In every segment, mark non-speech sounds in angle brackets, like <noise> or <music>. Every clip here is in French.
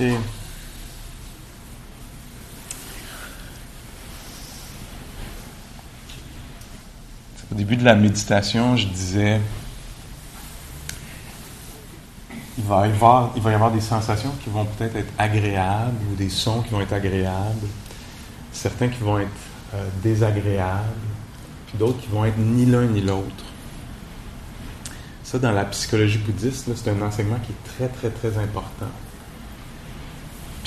Au début de la méditation, je disais, il va, y avoir, il va y avoir des sensations qui vont peut-être être agréables ou des sons qui vont être agréables, certains qui vont être euh, désagréables, puis d'autres qui vont être ni l'un ni l'autre. Ça, dans la psychologie bouddhiste, c'est un enseignement qui est très, très, très important.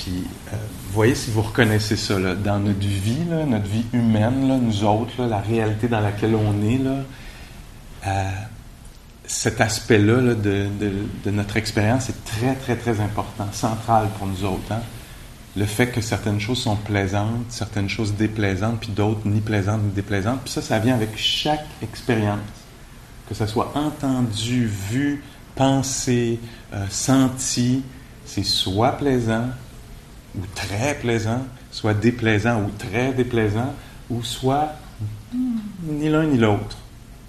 Puis, euh, voyez si vous reconnaissez ça, dans notre vie, notre vie humaine, nous autres, la réalité dans laquelle on est, là, euh, cet aspect-là de, notre expérience est très, très, très important, central pour nous autres. Hein. Le fait que certaines choses sont plaisantes, certaines choses déplaisantes, puis d'autres ni plaisantes ni déplaisantes. Puis ça, ça vient avec chaque expérience. Que ce soit entendu, vu, pensé, euh, senti, c'est soit plaisant, ou très plaisant, soit déplaisant ou très déplaisant, ou soit ni l'un ni l'autre.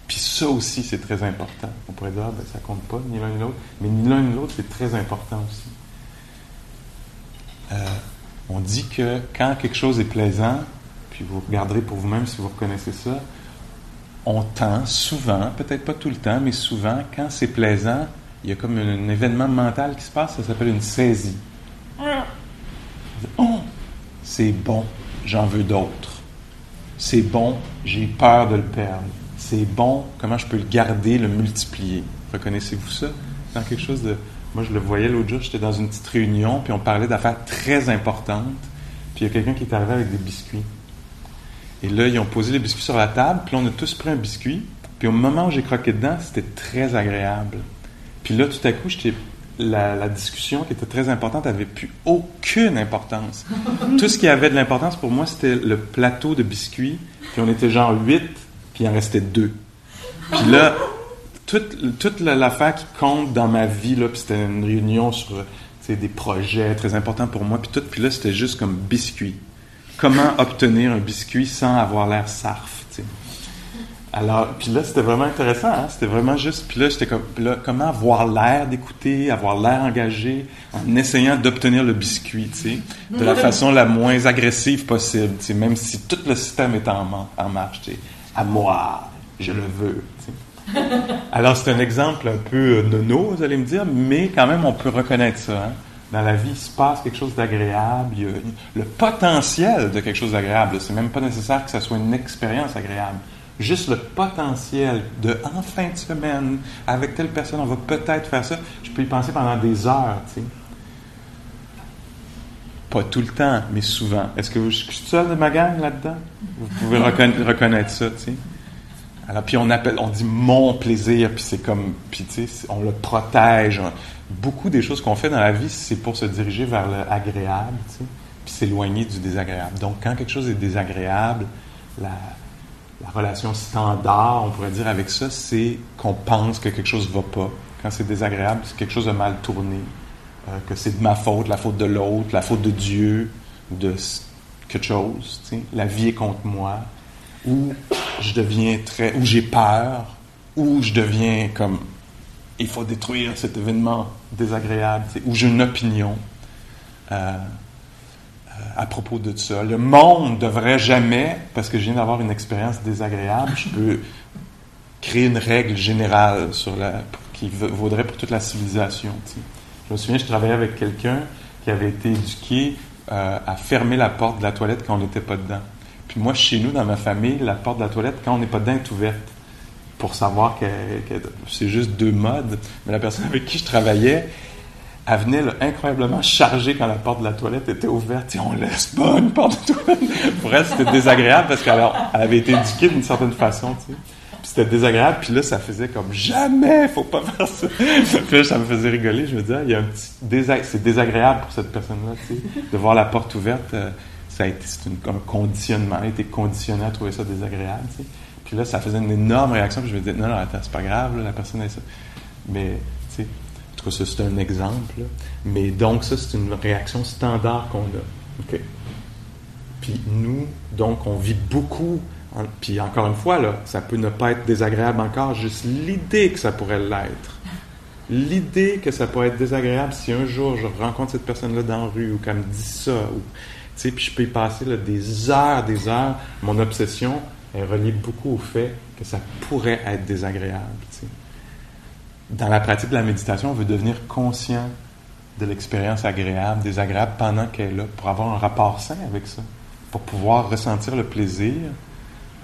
Puis ça aussi, c'est très important. On pourrait dire, ben, ça compte pas, ni l'un ni l'autre. Mais ni l'un ni l'autre, c'est très important aussi. Euh, on dit que quand quelque chose est plaisant, puis vous regarderez pour vous-même si vous reconnaissez ça, on tend souvent, peut-être pas tout le temps, mais souvent, quand c'est plaisant, il y a comme un événement mental qui se passe, ça s'appelle une saisie. Oh, c'est bon, j'en veux d'autres. C'est bon, j'ai peur de le perdre. C'est bon, comment je peux le garder, le multiplier? Reconnaissez-vous ça? Dans quelque chose de. Moi, je le voyais l'autre jour, j'étais dans une petite réunion, puis on parlait d'affaires très importantes. Puis il y a quelqu'un qui est arrivé avec des biscuits. Et là, ils ont posé les biscuits sur la table, puis on a tous pris un biscuit. Puis au moment où j'ai croqué dedans, c'était très agréable. Puis là, tout à coup, j'étais la, discussion qui était très importante avait plus aucune importance. <laughs> Tout ce qui avait de l'importance pour moi, c'était le plateau de biscuits. Puis on était genre huit, puis il en restait deux. Puis là, toute, toute l'affaire qui compte dans ma vie, là, puis c'était une réunion sur des projets très importants pour moi, puis tout. Puis là, c'était juste comme biscuit. Comment obtenir un biscuit sans avoir l'air sarf, alors, puis là, c'était vraiment intéressant. Hein? C'était vraiment juste. Puis là, j'étais comme, là, comment avoir l'air d'écouter, avoir l'air engagé, en essayant d'obtenir le biscuit, tu sais, de la façon la moins agressive possible, tu sais, même si tout le système est en, en marche, tu sais. À moi, je le veux. Tu sais. <laughs> Alors, c'est un exemple un peu euh, nono, vous allez me dire, mais quand même, on peut reconnaître ça. Hein? Dans la vie, il se passe quelque chose d'agréable. Il y a le potentiel de quelque chose d'agréable. C'est même pas nécessaire que ça soit une expérience agréable juste le potentiel de en fin de semaine, avec telle personne, on va peut-être faire ça, je peux y penser pendant des heures, tu sais. Pas tout le temps, mais souvent. Est-ce que je suis seul de ma gang là-dedans? Vous pouvez <laughs> reconnaître ça, tu sais. Alors, puis on appelle, on dit mon plaisir, puis c'est comme, puis tu sais, on le protège. Beaucoup des choses qu'on fait dans la vie, c'est pour se diriger vers l'agréable, tu sais, puis s'éloigner du désagréable. Donc, quand quelque chose est désagréable, la, la relation standard, on pourrait dire, avec ça, c'est qu'on pense que quelque chose ne va pas. Quand c'est désagréable, c'est quelque chose de mal tourné, euh, que c'est de ma faute, la faute de l'autre, la faute de Dieu, de quelque chose. La vie est contre moi, ou je deviens très, ou j'ai peur, ou je deviens comme, il faut détruire cet événement désagréable, ou j'ai une opinion. Euh, à propos de ça. Le monde devrait jamais, parce que je viens d'avoir une expérience désagréable, je peux créer une règle générale sur la, qui vaudrait pour toute la civilisation. Je me souviens, je travaillais avec quelqu'un qui avait été éduqué euh, à fermer la porte de la toilette quand on n'était pas dedans. Puis moi, chez nous, dans ma famille, la porte de la toilette, quand on n'est pas dedans, est ouverte. Pour savoir que c'est juste deux modes. Mais la personne avec qui je travaillais, elle venait incroyablement chargée quand la porte de la toilette était ouverte. Et on laisse pas une porte de toilette. Pour elle, c'était désagréable parce qu'elle avait été éduquée d'une certaine façon. C'était désagréable. Puis là, ça faisait comme jamais, faut pas faire ça. puis là, ça me faisait rigoler. Je me disais, il y a un petit c'est désagréable pour cette personne-là, de voir la porte ouverte. Euh, ça a été, c'est un conditionnement. Elle a été conditionnée à trouver ça désagréable. Tu. Puis là, ça faisait une énorme réaction. Puis je me disais, non, non, attends, c'est pas grave, la personne a ça. Mais, cas, ça, c'est un exemple. Mais donc, ça, c'est une réaction standard qu'on a. Puis nous, donc, on vit beaucoup. puis encore une fois, là, ça peut ne pas être désagréable encore, juste l'idée que ça pourrait l'être. l'idée que ça pourrait être désagréable si un jour je rencontre cette personne-là dans la rue ou qu'elle me dit ça, ou, puis je peux y passer des heures, des heures, mon obsession est reliée beaucoup au fait que ça pourrait être désagréable. Dans la pratique de la méditation, on veut devenir conscient de l'expérience agréable, désagréable pendant qu'elle est là, pour avoir un rapport sain avec ça, pour pouvoir ressentir le plaisir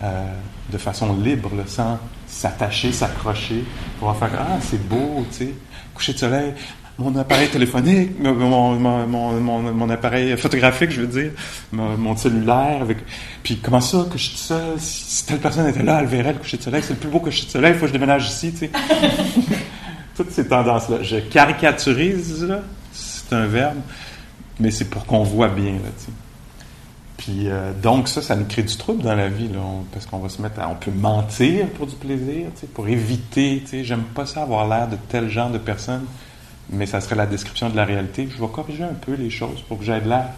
euh, de façon libre, sans s'attacher, s'accrocher, pouvoir faire Ah, c'est beau, tu sais, coucher de soleil, mon appareil téléphonique, mon, mon, mon, appareil photographique, je veux dire, mon, cellulaire, avec. Puis comment ça, que je suis seul, si, telle personne était là, elle verrait le coucher de soleil, c'est le plus beau coucher de soleil, il faut que je déménage ici, tu sais. <laughs> Toutes ces tendances-là. Je caricaturise, c'est un verbe, mais c'est pour qu'on voit bien, là. Puis euh, donc ça, ça nous crée du trouble dans la vie, là, parce qu'on va se mettre à, on peut mentir pour du plaisir, pour éviter, j'aime pas ça avoir l'air de tel genre de personne, mais ça serait la description de la réalité. Je vais corriger un peu les choses pour que j'aie de l'air,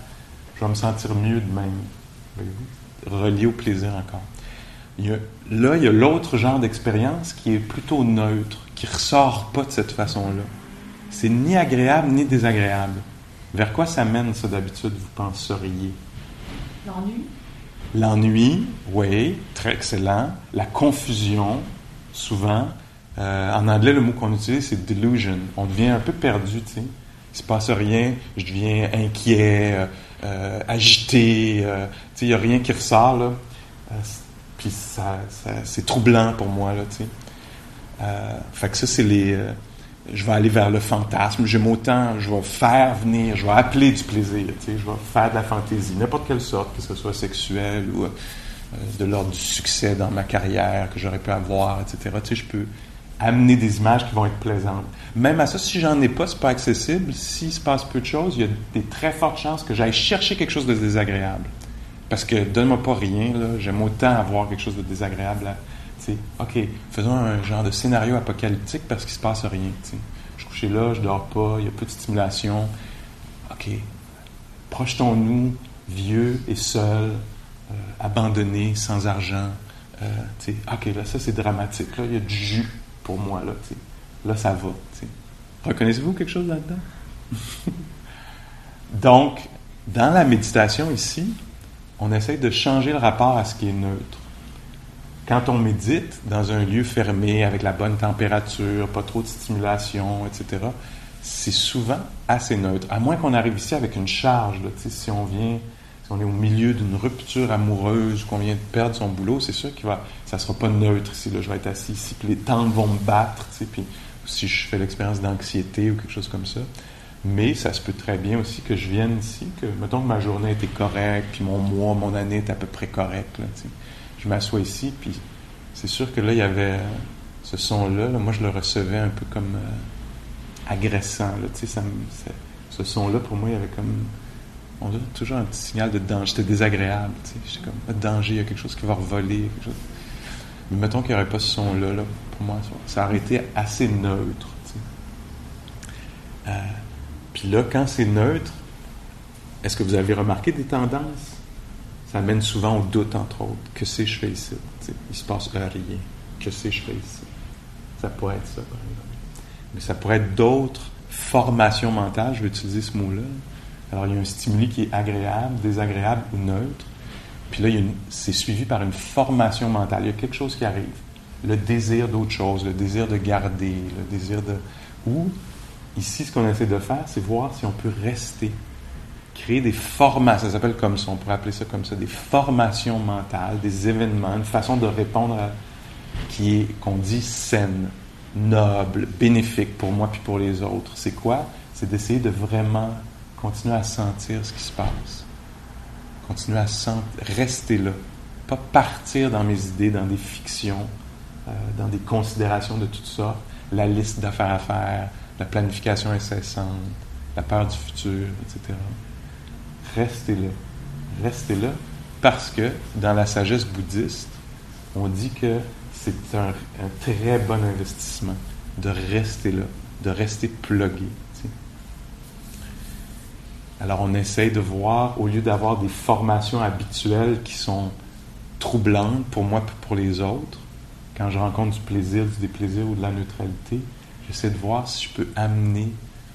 je vais me sentir mieux de même, relié au plaisir encore. Là, il y a l'autre genre d'expérience qui est plutôt neutre, qui ressort pas de cette façon-là. C'est ni agréable ni désagréable. Vers quoi ça mène, ça, d'habitude, vous penseriez? L'ennui. L'ennui, oui, très excellent. La confusion, souvent. Euh, en anglais, le mot qu'on utilise, c'est delusion. On devient un peu perdu, tu sais. Il se passe rien, je deviens inquiet, euh, euh, agité, tu sais, il n'y a rien qui ressort, là. Puis ça, c'est troublant pour moi, là, tu sais. fait que ça, c'est les je vais aller vers le fantasme. J'aime autant, je vais faire venir, je vais appeler du plaisir, tu sais, je vais faire de la fantaisie, n'importe quelle sorte, que ce soit sexuel ou euh, de l'ordre du succès dans ma carrière que j'aurais pu avoir, etc. Tu sais, je peux amener des images qui vont être plaisantes. Même à ça, si j'en ai pas, c'est pas accessible. S'il se passe peu de choses, il y a des très fortes chances que j'aille chercher quelque chose de désagréable. Parce que donne-moi pas rien, j'aime autant avoir quelque chose de désagréable OK, faisons un genre de scénario apocalyptique parce qu'il se passe rien. Je suis là, je dors pas, il y a peu de stimulation. OK, projetons-nous vieux et seuls, euh, abandonnés, sans argent. Euh, OK, là, ça c'est dramatique. Là, il y a du jus pour moi. Là, là ça va. Reconnaissez-vous quelque chose là-dedans? <laughs> Donc, dans la méditation ici, on essaie de changer le rapport à ce qui est neutre. Quand on médite dans un lieu fermé, avec la bonne température, pas trop de stimulation, etc., c'est souvent assez neutre. À moins qu'on arrive ici avec une charge. Là, si on vient, si on est au milieu d'une rupture amoureuse, qu'on vient de perdre son boulot, c'est sûr que ça ne sera pas neutre. Là, je vais être assis ici, puis les tentes vont me battre, puis si je fais l'expérience d'anxiété ou quelque chose comme ça. Mais ça se peut très bien aussi que je vienne ici, que mettons que ma journée était correcte, puis mon mois, mon année est à peu près correcte. Là, je m'assois ici, puis c'est sûr que là, il y avait ce son-là. moi, je le recevais un peu comme euh, agressant. Là, ça ce son-là, pour moi, il y avait comme. On a toujours un petit signal de danger. C'était désagréable. J'étais comme, ah, danger, il y a quelque chose qui va revoler. Quelque chose. Mais mettons qu'il n'y aurait pas ce son-là. Là, pour moi, ça aurait été assez neutre. Euh, puis là, quand c'est neutre, est-ce que vous avez remarqué des tendances? ça mène souvent au doute, entre autres. Que c'est je fais ici? il se passe rien. Que c'est je fais ici? Ça pourrait être ça, par exemple. Mais ça pourrait être d'autres formations mentales, je vais utiliser ce mot-là. Alors, il y a un stimuli qui est agréable, désagréable ou neutre. Puis là, c'est suivi par une formation mentale. Il y a quelque chose qui arrive. Le désir d'autre chose, le désir de garder, le désir de... Ou, ici, ce qu'on essaie de faire, c'est voir si on peut rester créer des formations, ça s'appelle comme ça, on pourrait appeler ça comme ça, des formations mentales, des événements, une façon de répondre à, qui est, qu'on dit saine, noble, bénéfique pour moi puis pour les autres. C'est quoi? C'est d'essayer de vraiment continuer à sentir ce qui se passe. Continuer à rester là. Pas partir dans mes idées, dans des fictions, euh, dans des considérations de toutes sortes, la liste d'affaires à faire, la planification incessante, la peur du futur, etc restez là. Restez là parce que dans la sagesse bouddhiste, on dit que c'est un, très bon investissement de rester là, de rester plugué. Alors on essaye de voir, au lieu d'avoir des formations habituelles qui sont troublantes pour moi et pour les autres, quand je rencontre du plaisir, du déplaisir ou de la neutralité, J'essaie de voir si je peux amener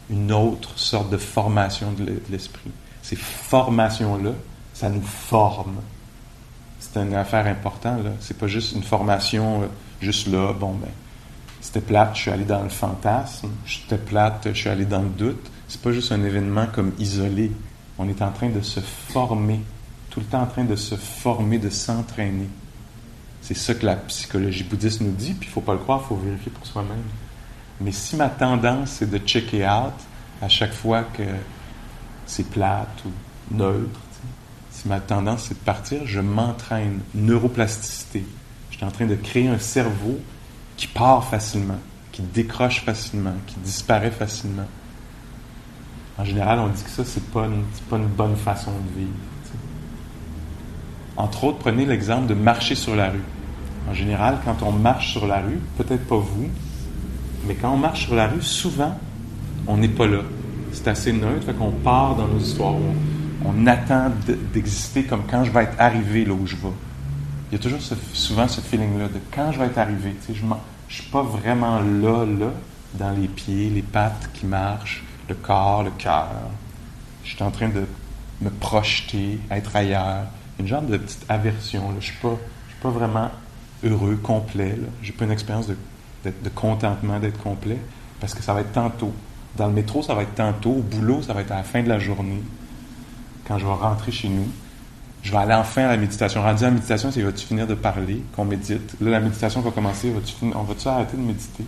une autre sorte de formation de l'esprit. Ces formations-là, ça nous forme. C'est une affaire importante, là. C'est pas juste une formation euh, juste là, bon ben, c'était plate, je suis allé dans le fantasme, j'étais plate, je suis allé dans le doute. C'est pas juste un événement comme isolé. On est en train de se former, tout le temps en train de se former, de s'entraîner. C'est ça que la psychologie bouddhiste nous dit, puis il faut pas le croire, il faut vérifier pour soi-même. Mais si ma tendance c'est de checker out à chaque fois que c'est plate ou neutre, si ma tendance c'est de partir, je m'entraîne. Neuroplasticité. Je suis en train de créer un cerveau qui part facilement, qui décroche facilement, qui disparaît facilement. En général, on dit que ça, c'est pas pas une bonne façon de vivre. Entre autres, prenez l'exemple de marcher sur la rue. En général, quand on marche sur la rue, peut-être pas vous, mais quand on marche sur la rue, souvent, on n'est pas là. C'est assez neutre, fait qu'on part dans nos histoires. On, attend d'exister comme quand je vais être arrivé là où je vais. Il y a toujours souvent ce feeling-là de quand je vais être arrivé. je ne suis pas vraiment là, là, dans les pieds, les pattes qui marchent, le corps, le cœur. Je suis en train de me projeter, être ailleurs. Une genre de petite aversion. Je ne suis, pas vraiment heureux, complet. Je n'ai pas une expérience de, de contentement d'être complet parce que ça va être tantôt. Dans le métro, ça va être tantôt. Au boulot, ça va être à la fin de la journée. Quand je vais rentrer chez nous, je vais aller enfin à la méditation. Rendu à la méditation, c'est vas-tu finir de parler, qu'on médite? Là, la méditation va commencer. on va-tu arrêter de méditer?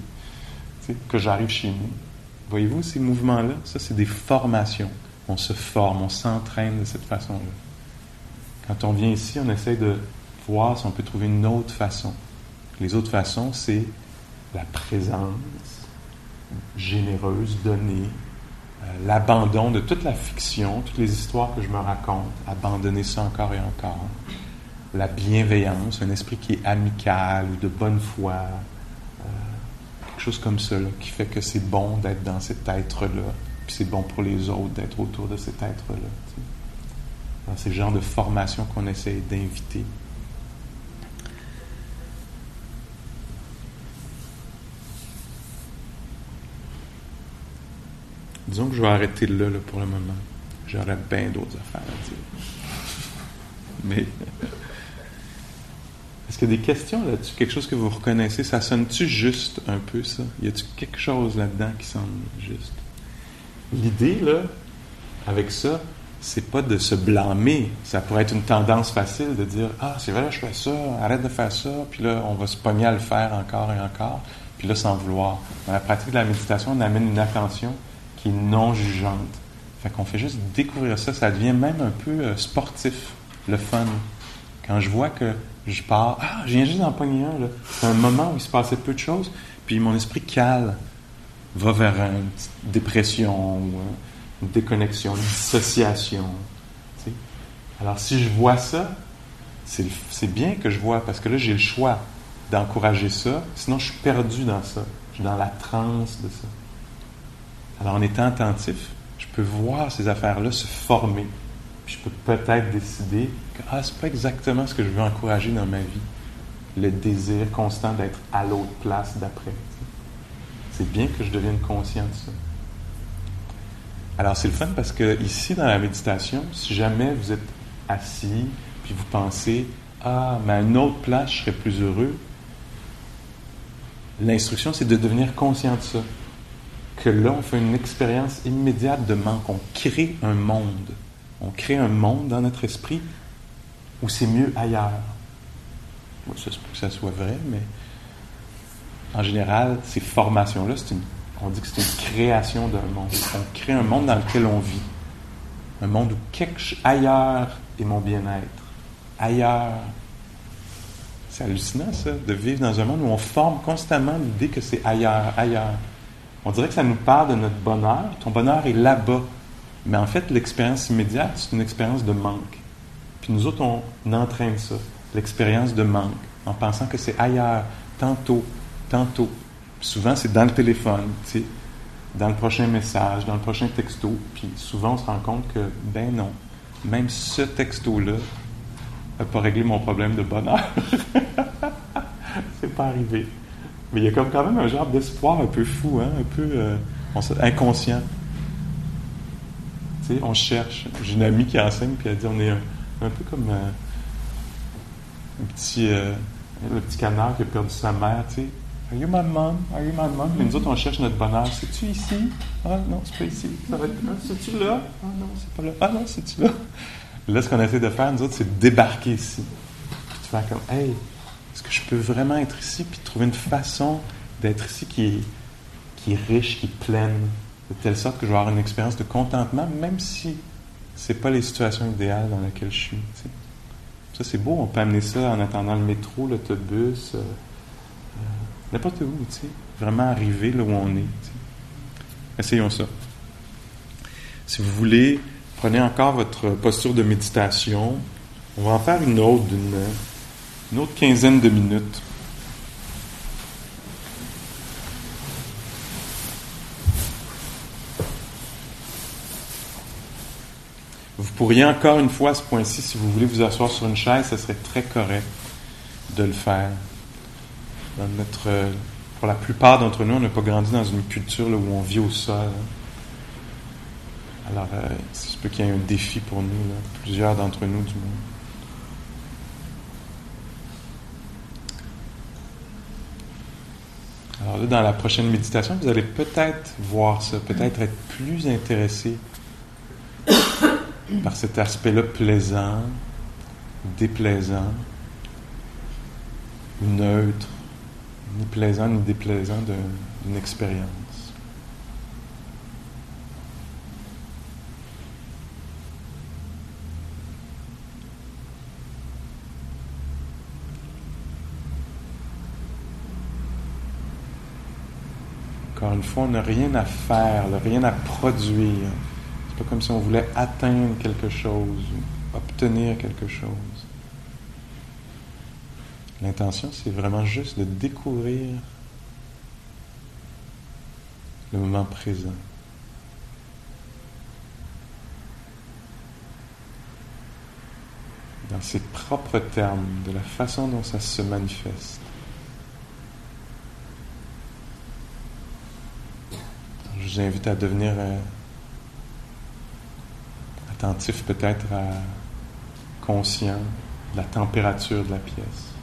que j'arrive chez nous. Voyez-vous ces mouvements-là? Ça, c'est des formations. On se forme, on s'entraîne de cette façon-là. Quand on vient ici, on essaie de voir si on peut trouver une autre façon. Les autres façons, c'est la présence, généreuse, donnée, euh, l'abandon de toute la fiction, toutes les histoires que je me raconte, abandonner ça encore et encore, la bienveillance, un esprit qui est amical ou de bonne foi, euh, quelque chose comme ça, qui fait que c'est bon d'être dans cet être-là, puis c'est bon pour les autres d'être autour de cet être-là. C'est le genre de formation qu'on essaie d'inviter. Disons que je vais arrêter là, pour le moment. J'aurais bien d'autres affaires à dire. Mais. <laughs> Est-ce qu'il y a des questions là-dessus? Quelque chose que vous reconnaissez? Ça sonne-tu juste un peu, ça? Y a-tu quelque chose là-dedans qui sonne juste? L'idée, là, avec ça, c'est pas de se blâmer. Ça pourrait être une tendance facile de dire Ah, c'est vrai, je fais ça, arrête de faire ça, puis là, on va se pogner à le faire encore et encore, puis là, sans vouloir. Dans la pratique de la méditation, on amène une attention non jugeante. Fait qu'on fait juste découvrir ça. Ça devient même un peu euh, sportif, le fun. Quand je vois que je pars, ah, je viens juste d'en pogner un, là. C'est un moment où il se passait peu de choses, puis mon esprit cale, va vers une dépression, ou une déconnexion, une dissociation. Alors, si je vois ça, c'est bien que je vois, parce que là, j'ai le choix d'encourager ça, sinon je suis perdu dans ça. Je suis dans la transe de ça. Alors, en étant attentif, je peux voir ces affaires-là se former. Je peux peut-être décider que ah, c'est pas exactement ce que je veux encourager dans ma vie. Le désir constant d'être à l'autre place d'après. C'est bien que je devienne conscient de ça. Alors, c'est le fun parce que ici, dans la méditation, si jamais vous êtes assis, puis vous pensez Ah, mais à une autre place, je serais plus heureux, l'instruction, c'est de devenir conscient de ça que là, on fait une expérience immédiate de manque. On crée un monde. On crée un monde dans notre esprit où c'est mieux ailleurs. ça se peut que ça soit vrai, mais en général, ces formations-là, on dit que c'est une création d'un monde. On crée un monde dans lequel on vit. Un monde où quelque, ailleurs est mon bien-être. Ailleurs. C'est hallucinant, ça, de vivre dans un monde où on forme constamment l'idée que c'est ailleurs, ailleurs. On dirait que ça nous parle de notre bonheur. Ton bonheur est là-bas. Mais en fait, l'expérience immédiate, c'est une expérience de manque. Puis nous autres, on entraîne ça, l'expérience de manque, en pensant que c'est ailleurs, tantôt, tantôt. souvent, c'est dans le téléphone, dans le prochain message, dans le prochain texto. Puis souvent, on se rend compte que, ben non, même ce texto-là n'a pas réglé mon problème de bonheur. <laughs> c'est pas arrivé. Mais il y a comme quand même un genre d'espoir un peu fou, hein, un peu euh, inconscient. Tu sais, on cherche. J'ai une amie qui enseigne, puis elle dit on est un, peu comme euh, un petit, euh, le petit canard qui a perdu sa mère, tu sais. Are you my mom? Are you my mom? Mais nous autres, on cherche notre bonheur. C'est-tu ici? Ah non, c'est pas ici. C'est-tu là? Ah non, c'est pas là. Ah non, c'est-tu là? Là, ce qu'on essaie de faire, nous autres, c'est de débarquer ici. Puis tu fais comme, hey, je peux vraiment être ici? Puis trouver une façon d'être ici qui est, qui est riche, qui est pleine, de telle sorte que je vais avoir une expérience de contentement, même si c'est pas les situations idéales dans lesquelles je suis. Ça, c'est beau, on peut amener ça en attendant le métro, l'autobus, euh, euh, n'importe où, tu sais. Vraiment arriver là où on est. Essayons ça. Si vous voulez, prenez encore votre posture de méditation. On va en faire une autre d'une une autre quinzaine de minutes. Vous pourriez encore une fois à ce point-ci, si vous voulez vous asseoir sur une chaise, ce serait très correct de le faire. Notre, pour la plupart d'entre nous, on n'a pas grandi dans une culture où on vit au sol. Alors, euh, c'est peut qu'il y ait un défi pour nous, plusieurs d'entre nous du monde. Alors là, dans la prochaine méditation, vous allez peut-être voir ça, peut-être être plus intéressé <coughs> par cet aspect-là plaisant, déplaisant, neutre, ni plaisant ni déplaisant d'une expérience. Encore une fois, on n'a rien à faire, rien à produire. C'est pas comme si on voulait atteindre quelque chose ou obtenir quelque chose. L'intention, c'est vraiment juste de découvrir le moment présent. Dans ses propres termes, de la façon dont ça se manifeste. Je vous invite à devenir euh, attentif peut-être à conscient de la température de la pièce.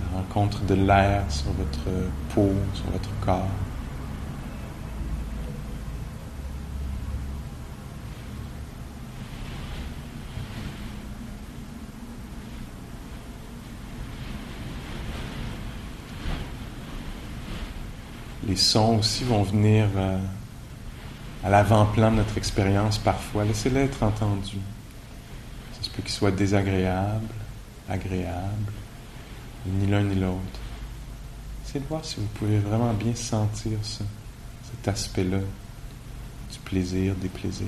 La rencontre de l'air sur votre peau, sur votre corps. Les sons aussi vont venir euh, à l'avant-plan de notre expérience parfois. Laissez-les être entendus. Ça se peut qu'ils soient désagréables, agréables, ni l'un ni l'autre. Essayez de voir si vous pouvez vraiment bien sentir ça, cet aspect-là du plaisir, des plaisirs.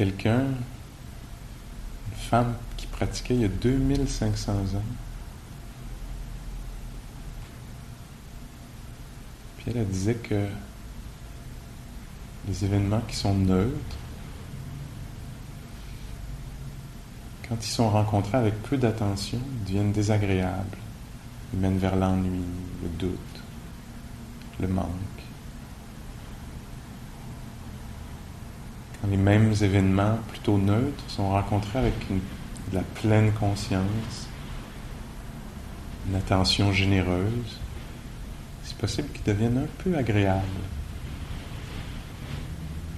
Quelqu'un, une femme qui pratiquait il y a 2500 ans. Puis elle, disait que les événements qui sont neutres, quand ils sont rencontrés avec peu d'attention, deviennent désagréables. Ils mènent vers l'ennui, le doute, le manque. Les mêmes événements plutôt neutres sont rencontrés avec de la pleine conscience, une attention généreuse, c'est possible qu'ils deviennent un peu agréables.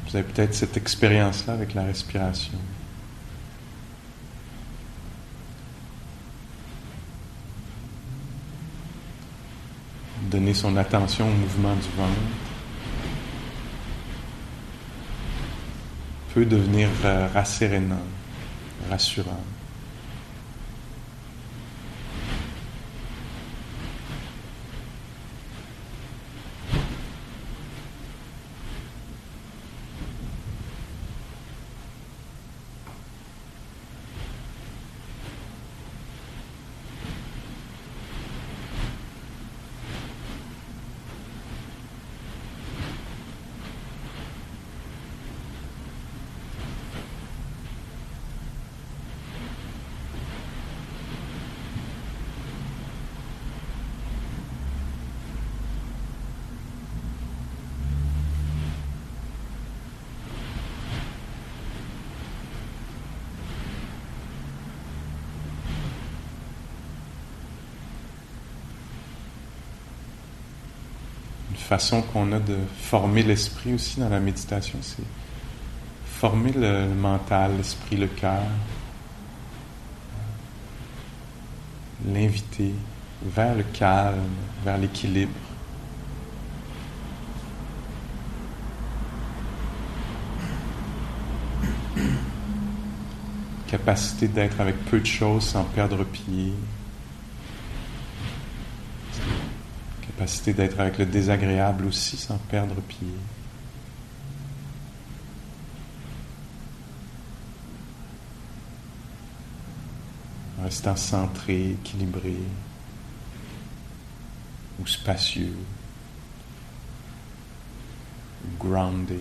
Vous avez peut-être cette expérience-là avec la respiration. Donner son attention au mouvement du ventre. Peut devenir rassérénant, rassurant. Façon qu'on a de former l'esprit aussi dans la méditation, c'est former le, mental, l'esprit, le cœur, l'inviter vers le calme, vers l'équilibre. Capacité d'être avec peu de choses sans perdre pied. D'être avec le désagréable aussi sans perdre pied. restant centré, équilibré ou spacieux, groundé.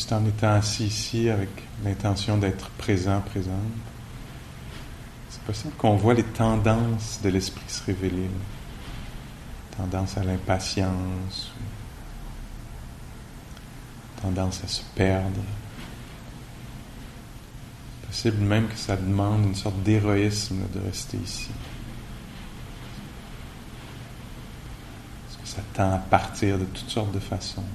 Juste en étant assis ici avec l'intention d'être présent, présent, c'est possible qu'on voit les tendances de l'esprit se révéler. Tendance à l'impatience, tendance à se perdre. C'est possible même que ça demande une sorte d'héroïsme de rester ici. Parce que ça tend à partir de toutes sortes de façons.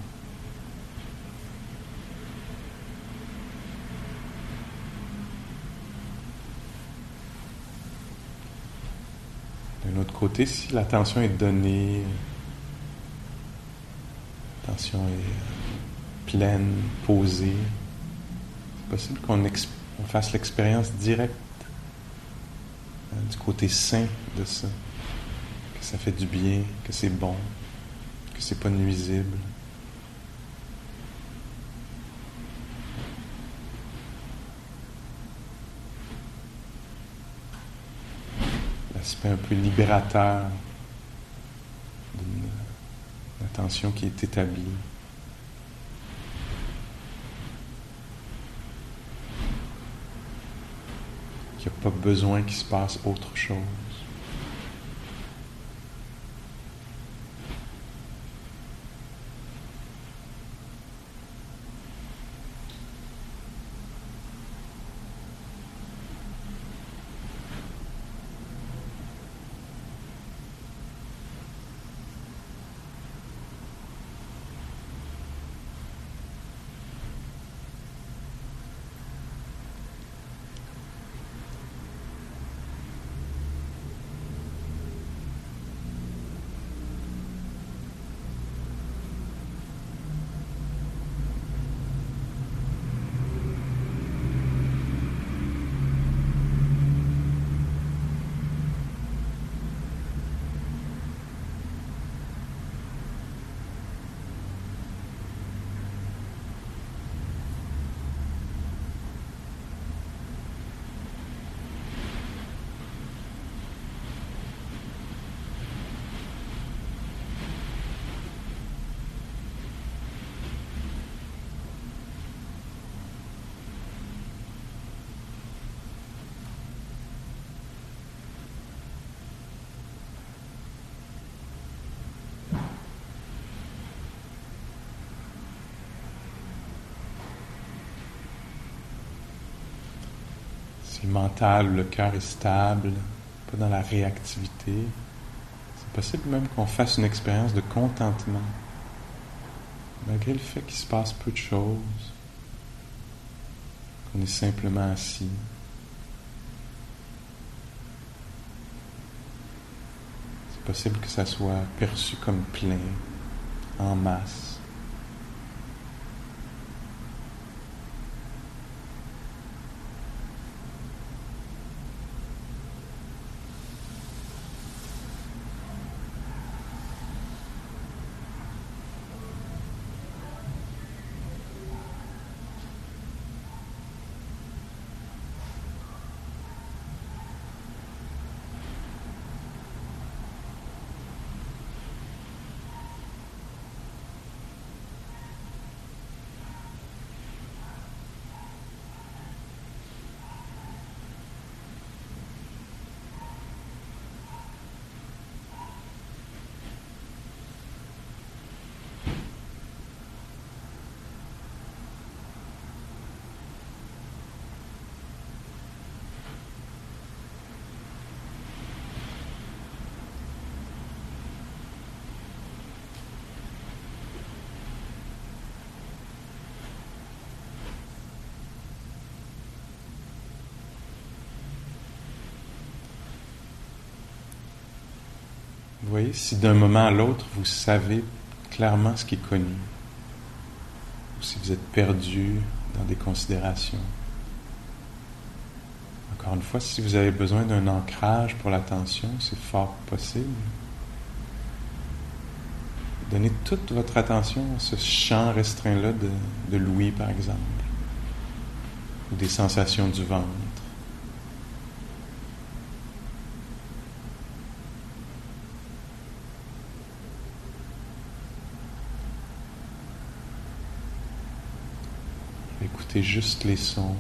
D'un autre côté, si l'attention est donnée, l'attention est pleine, posée, c'est possible qu'on fasse l'expérience directe hein, du côté sain de ça, que ça fait du bien, que c'est bon, que c'est pas nuisible. L'aspect un peu libérateur d'une attention qui est établie. Il n'y a pas besoin qu'il se passe autre chose. Mental, le cœur est stable, pas dans la réactivité. C'est possible même qu'on fasse une expérience de contentement, malgré le fait qu'il se passe peu de choses, qu'on est simplement assis. C'est possible que ça soit perçu comme plein, en masse. Vous voyez, si d'un moment à l'autre, vous savez clairement ce qui est connu, ou si vous êtes perdu dans des considérations. Encore une fois, si vous avez besoin d'un ancrage pour l'attention, c'est fort possible. Donnez toute votre attention à ce champ restreint-là de, de l'ouïe, par exemple, ou des sensations du ventre. Écoutez juste les sons,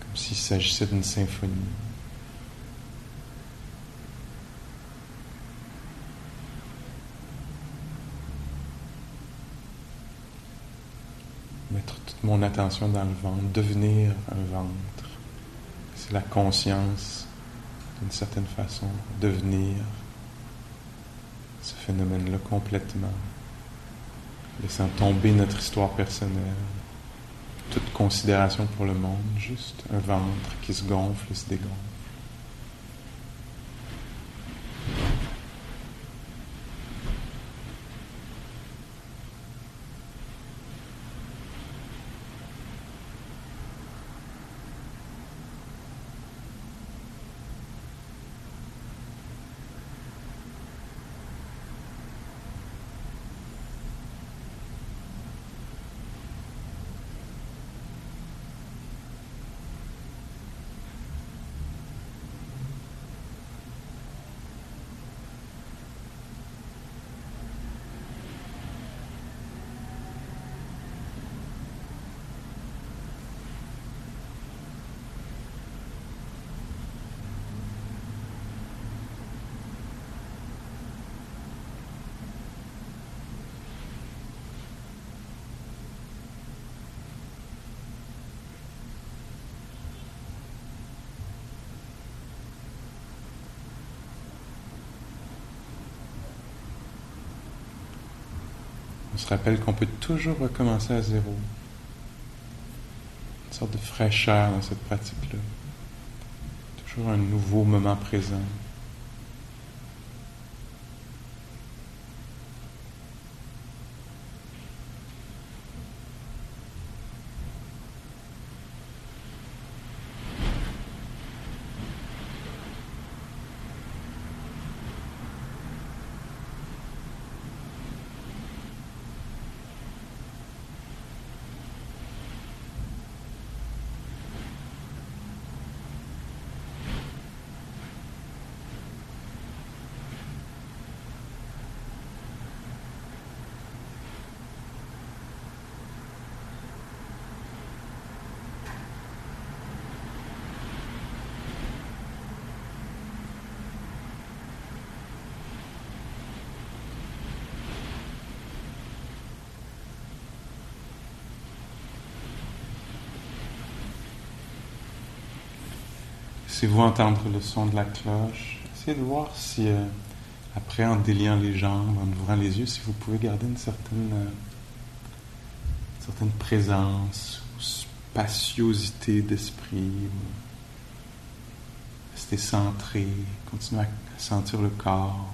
comme s'il s'agissait d'une symphonie. Mettre toute mon attention dans le ventre, devenir un ventre. C'est la conscience, d'une certaine façon, devenir ce phénomène-là complètement laissant tomber notre histoire personnelle, toute considération pour le monde, juste un ventre qui se gonfle et se dégonfle. On se rappelle qu'on peut toujours recommencer à zéro. Une sorte de fraîcheur dans cette pratique-là. Toujours un nouveau moment présent. Laissez-vous entendre le son de la cloche. Essayez de voir si, euh, après, en déliant les jambes, en ouvrant les yeux, si vous pouvez garder une certaine, euh, certaine présence ou spaciosité d'esprit. Restez centré, continuez à sentir le corps.